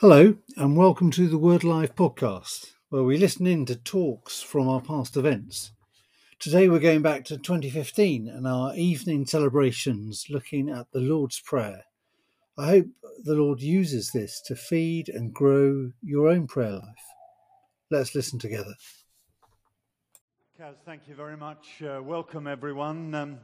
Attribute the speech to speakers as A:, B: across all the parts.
A: Hello, and welcome to the Word Alive podcast, where we listen in to talks from our past events. Today we're going back to 2015 and our evening celebrations looking at the Lord's Prayer. I hope the Lord uses this to feed and grow your own prayer life. Let's listen together.
B: Kaz, thank you very much. Uh, welcome, everyone. Um,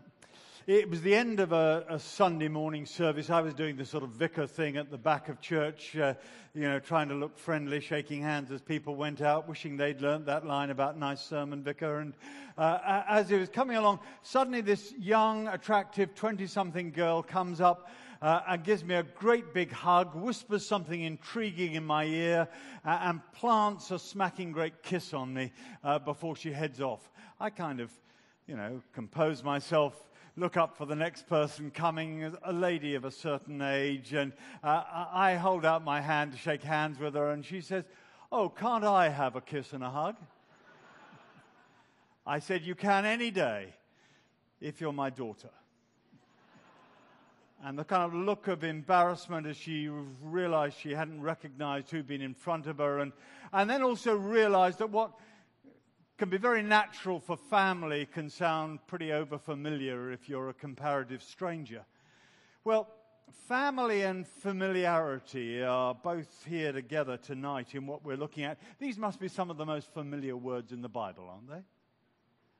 B: it was the end of a, a, Sunday morning service. I was doing the sort of vicar thing at the back of church, uh, you know, trying to look friendly, shaking hands as people went out, wishing they'd learnt that line about nice sermon, vicar. And uh, as it was coming along, suddenly this young, attractive 20 something girl comes up. Uh, and gives me a great big hug, whispers something intriguing in my ear, uh, and plants a smacking great kiss on me uh, before she heads off. I kind of, you know, compose myself look up for the next person coming, a lady of a certain age, and uh, I hold out my hand to shake hands with her, and she says, Oh, can't I have a kiss and a hug? I said, You can any day if you're my daughter. And the kind of look of embarrassment as she realized she hadn't recognized who'd been in front of her, and, and then also realized that what can be very natural for family can sound pretty overfamiliar if you're a comparative stranger. Well, family and familiarity are both here together tonight in what we're looking at. These must be some of the most familiar words in the Bible, aren't they?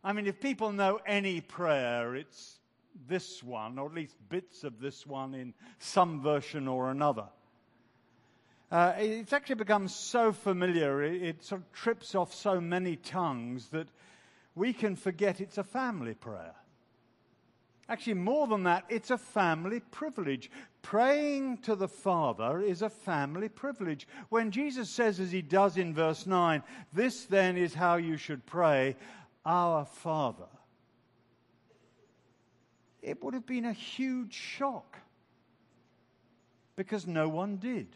B: I mean, if people know any prayer, it's this one, or at least bits of this one in some version or another. Uh, it's actually become so familiar, it, it sort of trips off so many tongues that we can forget it's a family prayer. Actually, more than that, it's a family privilege. Praying to the Father is a family privilege. When Jesus says, as he does in verse 9, this then is how you should pray, Our Father, it would have been a huge shock because no one did.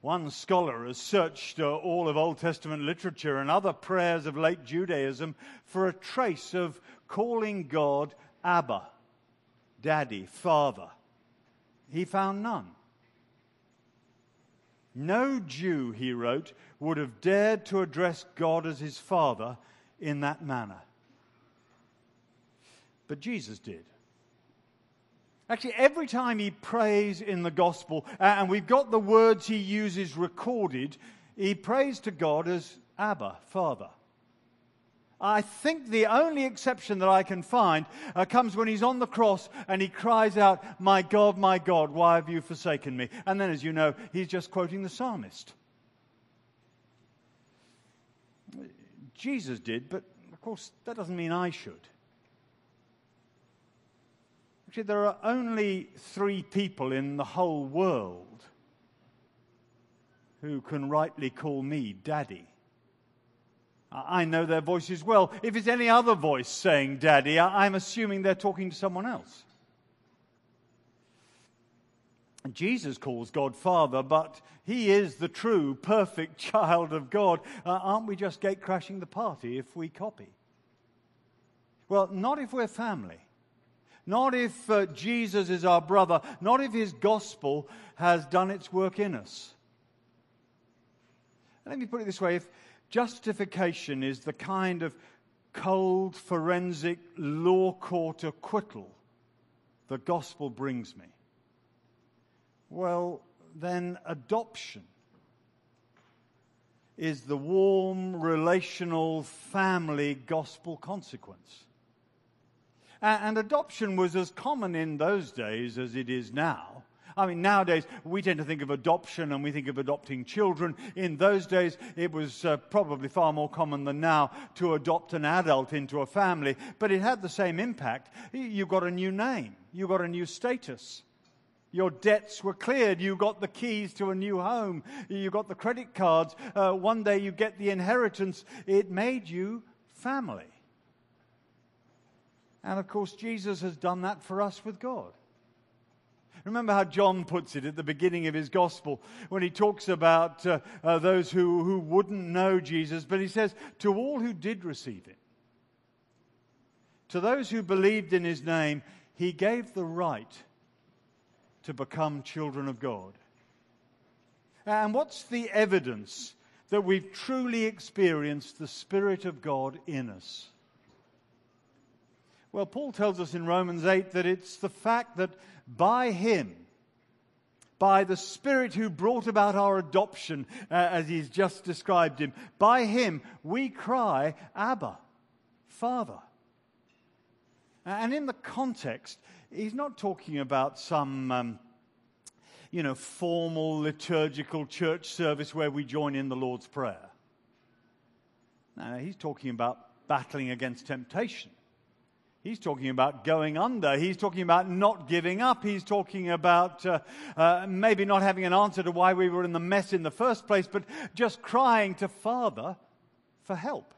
B: One scholar has searched uh, all of Old Testament literature and other prayers of late Judaism for a trace of calling God Abba, Daddy, Father. He found none. No Jew, he wrote, would have dared to address God as his Father in that manner. But Jesus did. Actually, every time he prays in the gospel, and we've got the words he uses recorded, he prays to God as Abba, Father. I think the only exception that I can find uh, comes when he's on the cross and he cries out, My God, my God, why have you forsaken me? And then, as you know, he's just quoting the psalmist. Jesus did, but of course, that doesn't mean I should. Actually, there are only three people in the whole world who can rightly call me daddy. I know their voices well. If it's any other voice saying daddy, I'm assuming they're talking to someone else. Jesus calls God Father, but He is the true, perfect child of God. Uh, aren't we just gate crashing the party if we copy? Well, not if we're family. Not if uh, Jesus is our brother, not if his gospel has done its work in us. Let me put it this way if justification is the kind of cold, forensic, law court acquittal the gospel brings me, well, then adoption is the warm, relational, family gospel consequence. And adoption was as common in those days as it is now. I mean, nowadays we tend to think of adoption and we think of adopting children. In those days, it was uh, probably far more common than now to adopt an adult into a family, but it had the same impact. You got a new name, you got a new status. Your debts were cleared. You got the keys to a new home. You got the credit cards. Uh, one day you get the inheritance. It made you family. And of course, Jesus has done that for us with God. Remember how John puts it at the beginning of his gospel when he talks about uh, uh, those who, who wouldn't know Jesus, but he says, To all who did receive him, to those who believed in his name, he gave the right to become children of God. And what's the evidence that we've truly experienced the Spirit of God in us? Well, Paul tells us in Romans 8 that it's the fact that by Him, by the Spirit who brought about our adoption, uh, as he's just described him, by Him we cry, Abba, Father. And in the context, he's not talking about some, um, you know, formal liturgical church service where we join in the Lord's Prayer. No, he's talking about battling against temptation. He's talking about going under. He's talking about not giving up. He's talking about uh, uh, maybe not having an answer to why we were in the mess in the first place, but just crying to Father for help.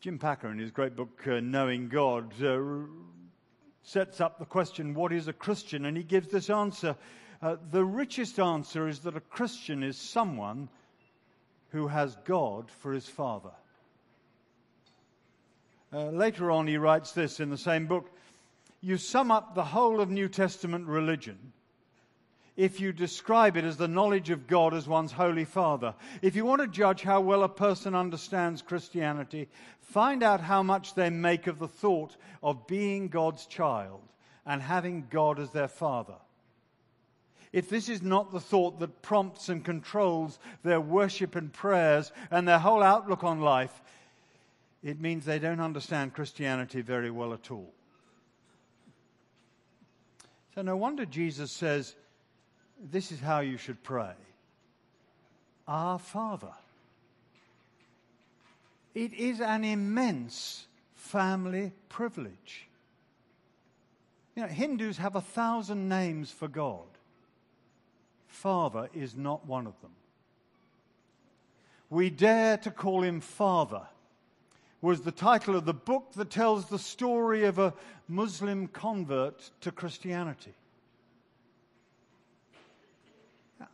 B: Jim Packer, in his great book, uh, Knowing God, uh, sets up the question, What is a Christian? And he gives this answer. Uh, the richest answer is that a Christian is someone who has God for his father. Uh, later on, he writes this in the same book You sum up the whole of New Testament religion if you describe it as the knowledge of God as one's Holy Father. If you want to judge how well a person understands Christianity, find out how much they make of the thought of being God's child and having God as their Father. If this is not the thought that prompts and controls their worship and prayers and their whole outlook on life, it means they don't understand Christianity very well at all. So, no wonder Jesus says, This is how you should pray Our Father. It is an immense family privilege. You know, Hindus have a thousand names for God. Father is not one of them. We dare to call him Father was the title of the book that tells the story of a Muslim convert to Christianity.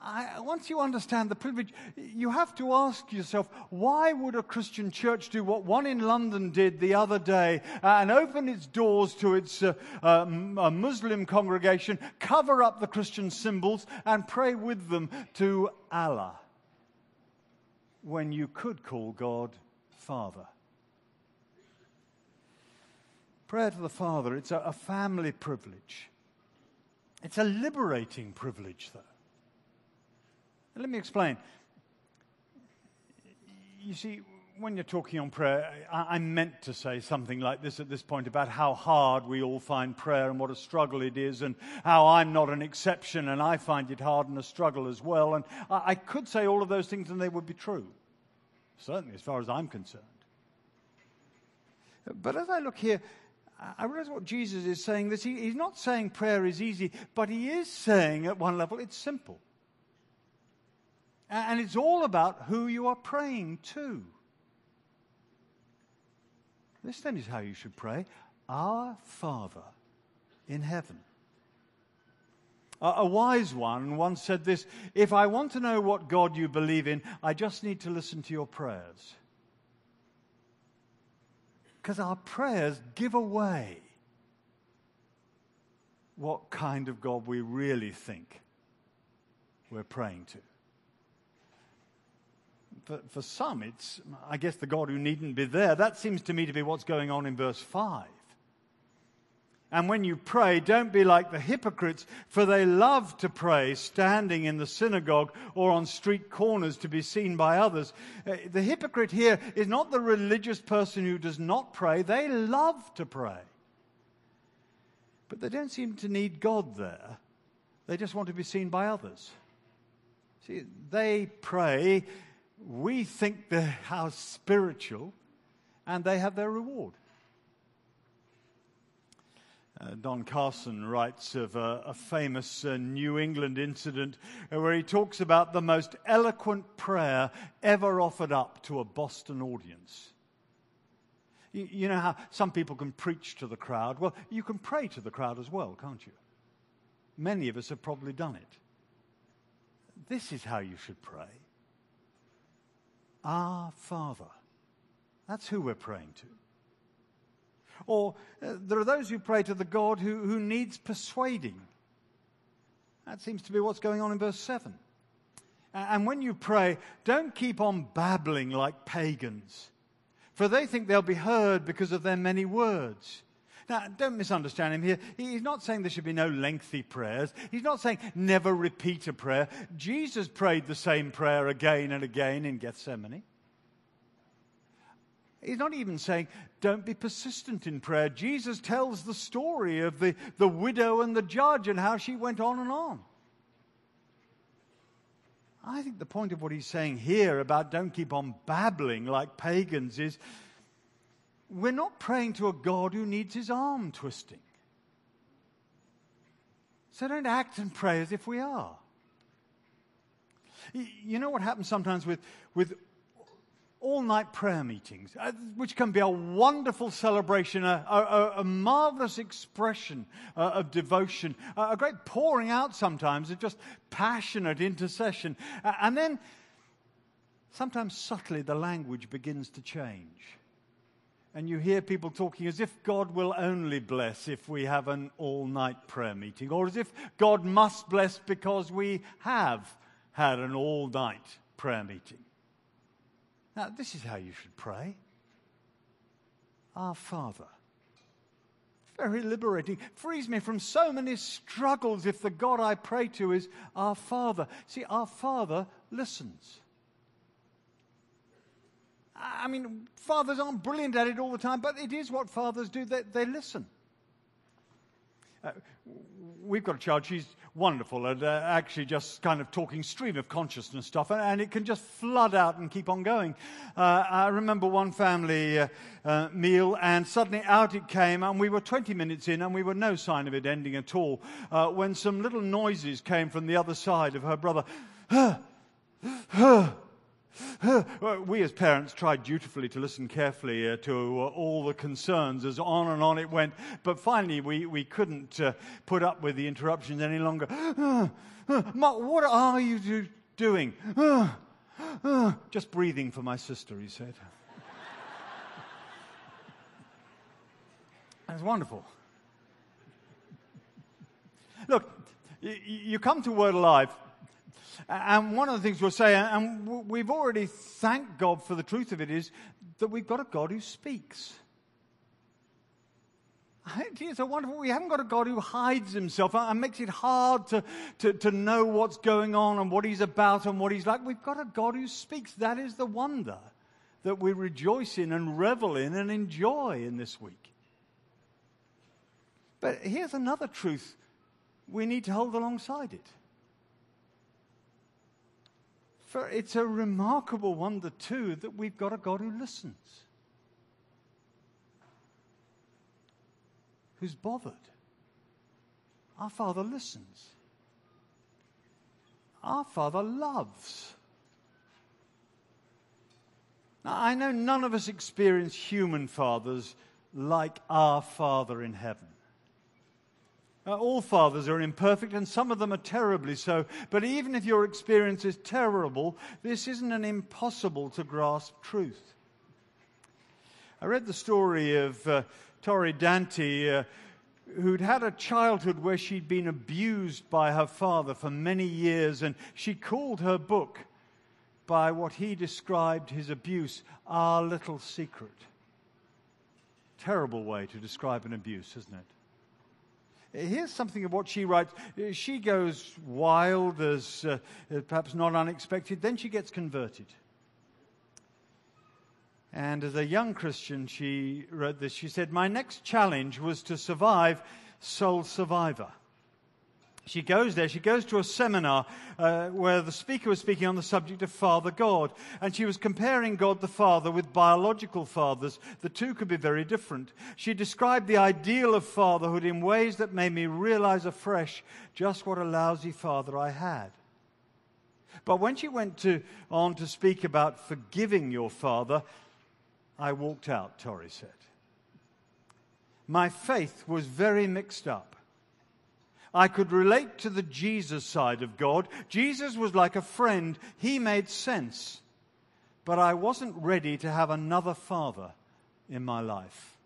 B: I, once you understand the privilege, you have to ask yourself, why would a Christian church do what one in London did the other day and open its doors to its uh, uh, Muslim congregation, cover up the Christian symbols, and pray with them to Allah when you could call God Father? Prayer to the Father, it's a, a family privilege. It's a liberating privilege, though. Let me explain. You see, when you're talking on prayer, I, I, meant to say something like this at this point about how hard we all find prayer and what a struggle it is, and how I'm not an exception and I find it hard and a struggle as well. And I, I could say all of those things and they would be true, certainly as far as I'm concerned. But as I look here, I realize what Jesus is saying. That he, he's not saying prayer is easy, but he is saying at one level it's simple. And it's all about who you are praying to. This then is how you should pray Our Father in heaven. A wise one once said this If I want to know what God you believe in, I just need to listen to your prayers. Because our prayers give away what kind of God we really think we're praying to. For, for some, it's, I guess, the God who needn't be there. That seems to me to be what's going on in verse 5. And when you pray, don't be like the hypocrites, for they love to pray standing in the synagogue or on street corners to be seen by others. Uh, the hypocrite here is not the religious person who does not pray, they love to pray. But they don't seem to need God there, they just want to be seen by others. See, they pray, we think they're how spiritual, and they have their reward. Uh, Don Carson writes of a, a famous uh, New England incident where he talks about the most eloquent prayer ever offered up to a Boston audience. You, you know how some people can preach to the crowd? Well, you can pray to the crowd as well, can't you? Many of us have probably done it. This is how you should pray Our Father. That's who we're praying to. Or uh, there are those who pray to the God who, who needs persuading. That seems to be what's going on in verse 7. And when you pray, don't keep on babbling like pagans, for they think they'll be heard because of their many words. Now, don't misunderstand him here. He's not saying there should be no lengthy prayers. He's not saying never repeat a prayer. Jesus prayed the same prayer again and again in Gethsemane. He's not even saying, don't be persistent in prayer. Jesus tells the story of the, the widow and the judge and how she went on and on. I think the point of what he's saying here about don't keep on babbling like pagans is we're not praying to a God who needs his arm twisting. So don't act and pray as if we are. You know what happens sometimes with, with all night prayer meetings, uh, which can be a wonderful celebration, a, a, a marvelous expression uh, of devotion, a great pouring out sometimes of just passionate intercession. And then sometimes subtly the language begins to change. And you hear people talking as if God will only bless if we have an all night prayer meeting, or as if God must bless because we have had an all night prayer meeting. Now, this is how you should pray Our Father. Very liberating. Frees me from so many struggles if the God I pray to is our Father. See, our Father listens. I mean, fathers aren't brilliant at it all the time, but it is what fathers do. They, they listen. Uh, we've got a child, she's wonderful at uh, actually just kind of talking stream of consciousness stuff, and, and, it can just flood out and keep on going. Uh, I remember one family uh, uh meal, and suddenly out it came, and we were 20 minutes in, and we were no sign of it ending at all, when some little noises came from the other side of her brother. we as parents tried dutifully to listen carefully uh, to uh, all the concerns as on and on it went, but finally we, we couldn't uh, put up with the interruptions any longer. what are you do- doing? just breathing for my sister, he said. That's wonderful. Look, you come to Word Alive and one of the things we'll say, and we've already thanked God for the truth of it, is that we've got a God who speaks. It's a wonderful. We haven't got a God who hides himself and makes it hard to, to, to know what's going on and what he's about and what he's like. We've got a God who speaks. That is the wonder that we rejoice in and revel in and enjoy in this week. But here's another truth we need to hold alongside it. For it's a remarkable wonder, too, that we've got a God who listens, who's bothered. Our Father listens. Our Father loves. Now, I know none of us experience human fathers like our Father in heaven. Uh, all fathers are imperfect, and some of them are terribly so. But even if your experience is terrible, this isn't an impossible to grasp truth. I read the story of uh, Tori Dante, uh, who'd had a childhood where she'd been abused by her father for many years, and she called her book by what he described his abuse, Our Little Secret. Terrible way to describe an abuse, isn't it? Here's something of what she writes. She goes wild, as uh, perhaps not unexpected. Then she gets converted. And as a young Christian, she wrote this. She said, My next challenge was to survive Soul Survivor she goes there. She goes to a seminar uh, where the speaker was speaking on the subject of Father God. And she was comparing God the Father with biological fathers. The two could be very different. She described the ideal of fatherhood in ways that made me realize afresh just what a lousy father I had. But when she went to, on to speak about forgiving your father, I walked out, Tori said. My faith was very mixed up. I could relate to the Jesus side of God. Jesus was like a friend, he made sense. But I wasn't ready to have another father in my life.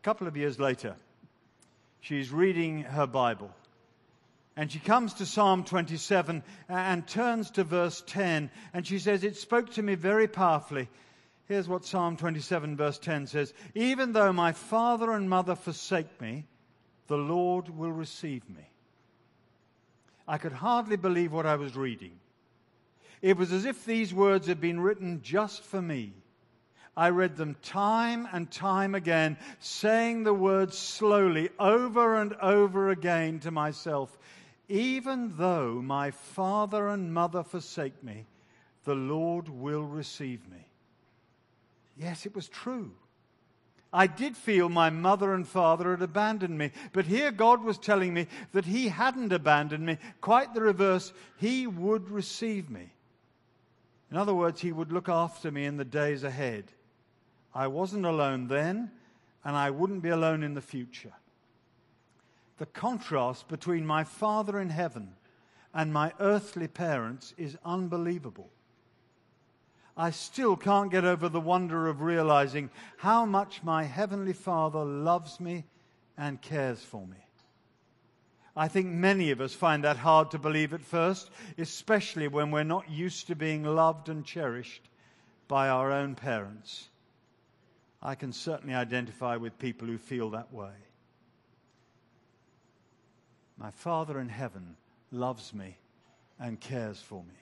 B: A couple of years later, she's reading her Bible And she comes to Psalm 27 and turns to verse 10, and she says, It spoke to me very powerfully. Here's what Psalm 27, verse 10 says Even though my father and mother forsake me, the Lord will receive me. I could hardly believe what I was reading. It was as if these words had been written just for me. I read them time and time again, saying the words slowly over and over again to myself. Even though my father and mother forsake me, the Lord will receive me. Yes, it was true. I did feel my mother and father had abandoned me, but here God was telling me that He hadn't abandoned me. Quite the reverse, He would receive me. In other words, He would look after me in the days ahead. I wasn't alone then, and I wouldn't be alone in the future. The contrast between my Father in heaven and my earthly parents is unbelievable. I still can't get over the wonder of realizing how much my Heavenly Father loves me and cares for me. I think many of us find that hard to believe at first, especially when we're not used to being loved and cherished by our own parents. I can certainly identify with people who feel that way. My Father in heaven loves me and cares for me.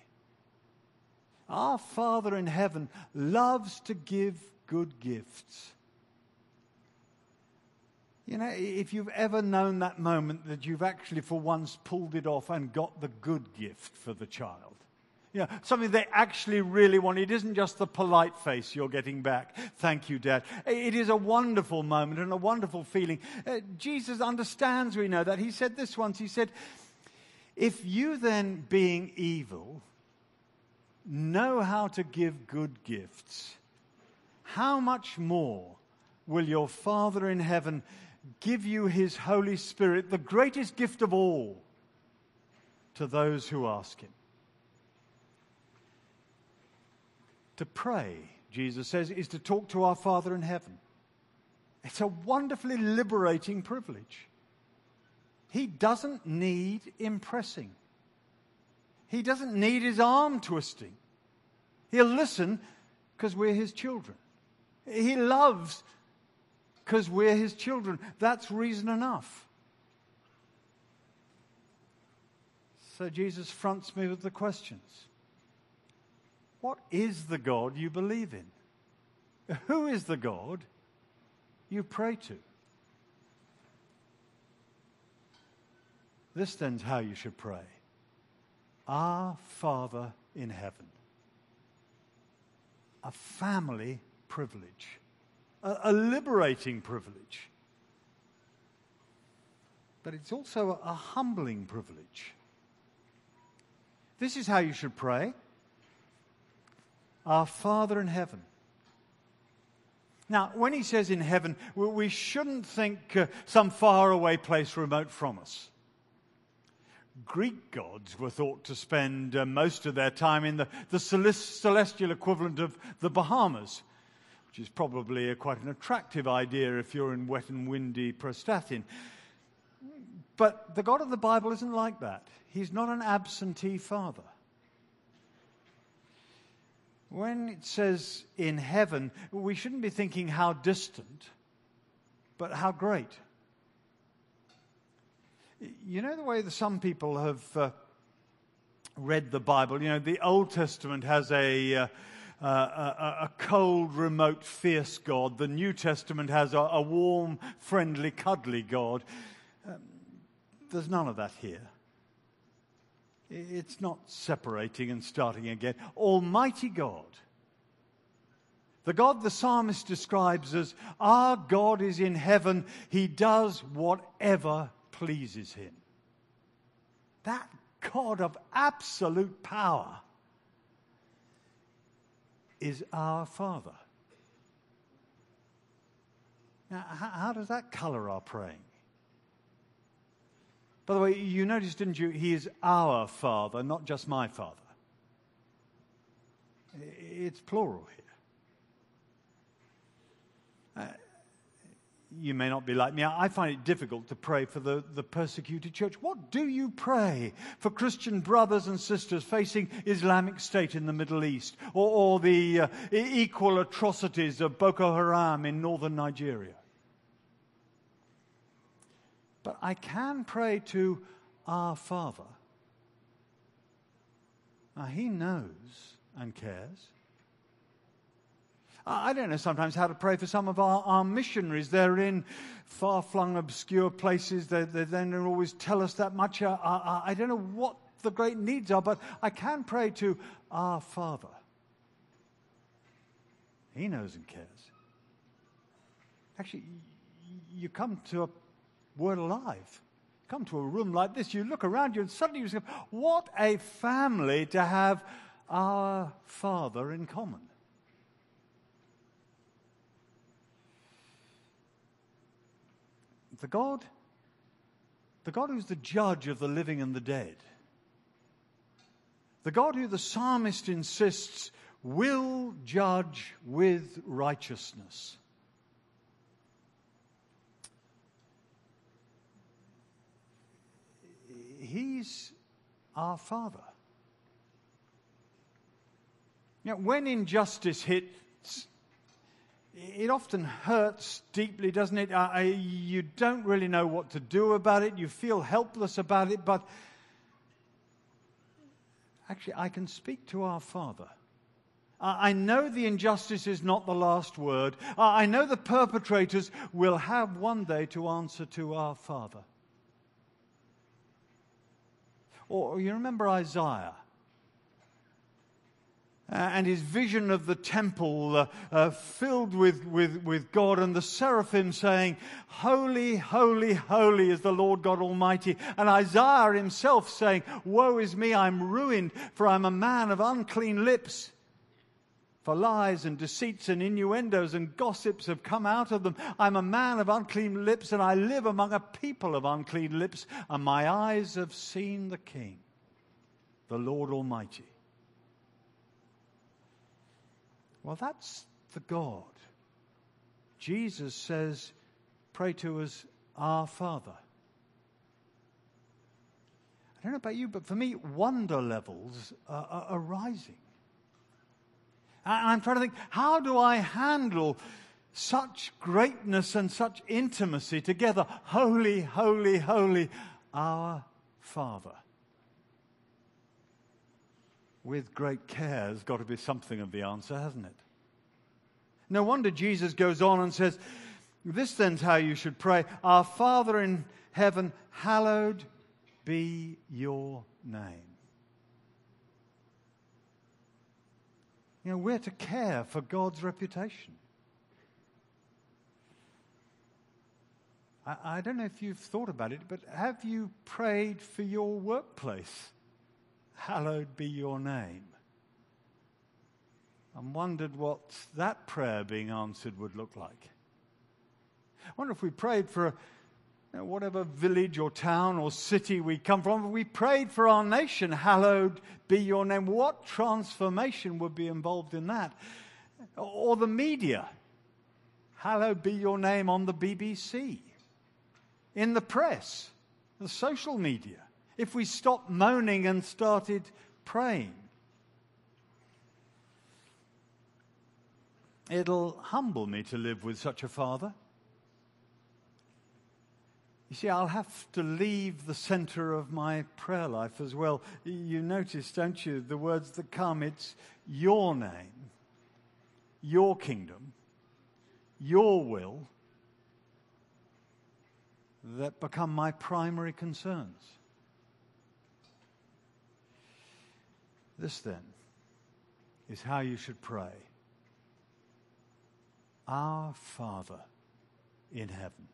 B: Our Father in heaven loves to give good gifts. You know, if you've ever known that moment that you've actually for once pulled it off and got the good gift for the child. You know, something they actually really want. It isn't just the polite face you're getting back. Thank you, Dad. It is a wonderful moment and a wonderful feeling. Uh, Jesus understands, we know that. He said this once. He said, If you then, being evil, know how to give good gifts, how much more will your Father in heaven give you his Holy Spirit, the greatest gift of all, to those who ask him. To pray, Jesus says, is to talk to our Father in heaven. It's a wonderfully liberating privilege. He doesn't need impressing. He doesn't need his arm twisting. He'll listen because we're his children. He loves because we're his children. That's reason enough. So Jesus fronts me with the questions What is the God you believe in? Who is the God you pray to? This then's how you should pray Our Father in heaven. A family privilege a, a liberating privilege. But it's also a, a humbling privilege. This is how you should pray Our Father in heaven. Now, when he says in heaven, we shouldn't think uh, some faraway place remote from us. Greek gods were thought to spend uh, most of their time in the, the celestial equivalent of the Bahamas, which is probably a, quite an attractive idea if you're in wet and windy Prestatyn. But the God of the Bible isn't like that. He's not an absentee father. When it says in heaven, we shouldn't be thinking how distant, but how great. You know the way that some people have uh, read the Bible? You know, the Old Testament has a. Uh, uh, a, a, cold, remote, fierce God. The New Testament has a, a warm, friendly, cuddly God. Um, there's none of that here. It's not separating and starting again. Almighty God. The God the psalmist describes as our God is in heaven, he does whatever pleases him. That God of absolute power is our Father. Now, how, does that color our praying? By the way, you noticed, didn't you? He is our Father, not just my Father. It's plural here. Uh, you may not be like me. I find it difficult to pray for the, the persecuted church. What do you pray for Christian brothers and sisters facing Islamic State in the Middle East or, or the uh, equal atrocities of Boko Haram in northern Nigeria? But I can pray to our Father. Now, He knows and cares. I don't know sometimes how to pray for some of our, our missionaries. They're in far flung, obscure places. They, they, they, don't always tell us that much. I, I, I don't know what the great needs are, but I can pray to our Father. He knows and cares. Actually, you come to a Word Alive. Come to a room like this, you look around you, and suddenly you say, What a family to have our Father in common. The God, the God who's the judge of the living and the dead, the God who the psalmist insists will judge with righteousness. He's our Father. Now, when injustice hits it often hurts deeply, doesn't it? You don't really know what to do about it. You feel helpless about it, but actually, I can speak to our Father. I know the injustice is not the last word. I know the perpetrators will have one day to answer to our Father. Or you remember Isaiah? Uh, and his vision of the temple uh, uh, filled with, with, with God and the seraphim saying, Holy, holy, holy is the Lord God Almighty. And Isaiah himself saying, Woe is me, I'm ruined, for I'm a man of unclean lips. For lies and deceits and innuendos and gossips have come out of them. I'm a man of unclean lips, and I live among a people of unclean lips, and my eyes have seen the King, the Lord Almighty. Well, that's the God. Jesus says, Pray to us, our Father. I don't know about you, but for me, wonder levels are, are, are rising. I'm trying to think, how do I handle such greatness and such intimacy together? Holy, holy, holy, our Father. With great care has got to be something of the answer, hasn't it? No wonder Jesus goes on and says, This then's how you should pray Our Father in heaven, hallowed be your name. You know, we're to care for God's reputation. I, I, don't know if you've thought about it, but have you prayed for your workplace? Hallowed be your name. And wondered what that prayer being answered would look like. I wonder if we prayed for you know, whatever village or town or city we come from, we prayed for our nation, hallowed be your name. What transformation would be involved in that? Or the media, hallowed be your name on the BBC, in the press, the social media if we stopped moaning and started praying. It'll humble me to live with such a father. You see, I'll have to leave the center of my prayer life as well. You notice, don't you, the words that come it's your name, your kingdom, your will that become my primary concerns. This then is how you should pray Our Father in heaven.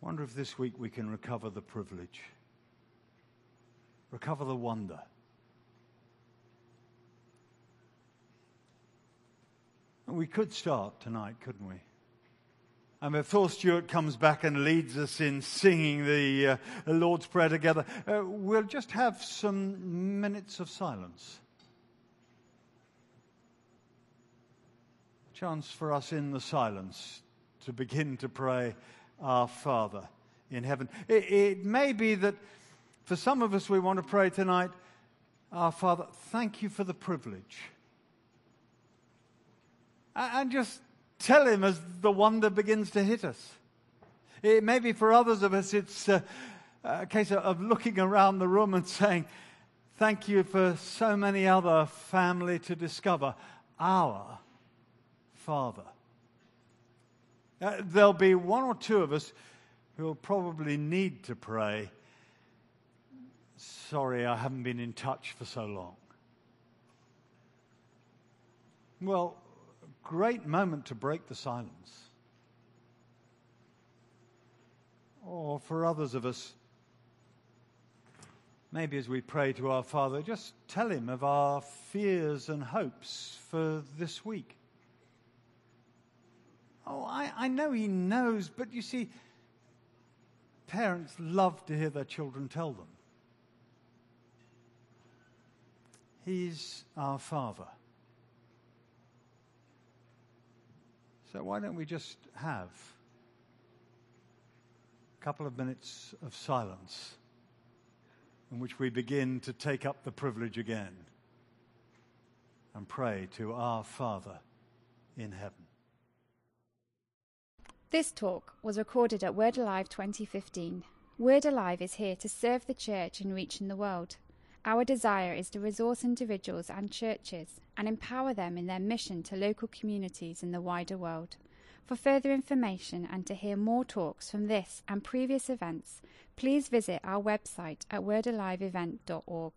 B: Wonder if this week we can recover the privilege, recover the wonder. we could start tonight, couldn't we? And before Stuart comes back and leads us in singing the, uh, Lord's Prayer together, uh, we'll just have some minutes of silence. chance for us in the silence to begin to pray our Father in heaven. It, it may be that for some of us we want to pray tonight, Our Father, thank you for the privilege. And just tell Him as the wonder begins to hit us. It may be for others of us, it's a, a case of looking around the room and saying, Thank you for so many other family to discover. Our Father. Uh, there'll be one or two of us who will probably need to pray. Sorry, I haven't been in touch for so long. Well, great moment to break the silence. Or for others of us, maybe as we pray to our Father, just tell Him of our fears and hopes for this week. Oh, I, I know He knows, but you see, parents love to hear their children tell them. He's our Father. So why don't we just have a couple of minutes of silence in which we begin to take up the privilege again and pray to our Father in heaven.
C: This talk was recorded at Word Alive 2015. Word Alive is here to serve the church and reach in the world. Our desire is to resource individuals and churches and empower them in their mission to local communities in the wider world. For further information and to hear more talks from this and previous events, please visit our website at wordaliveevent.org.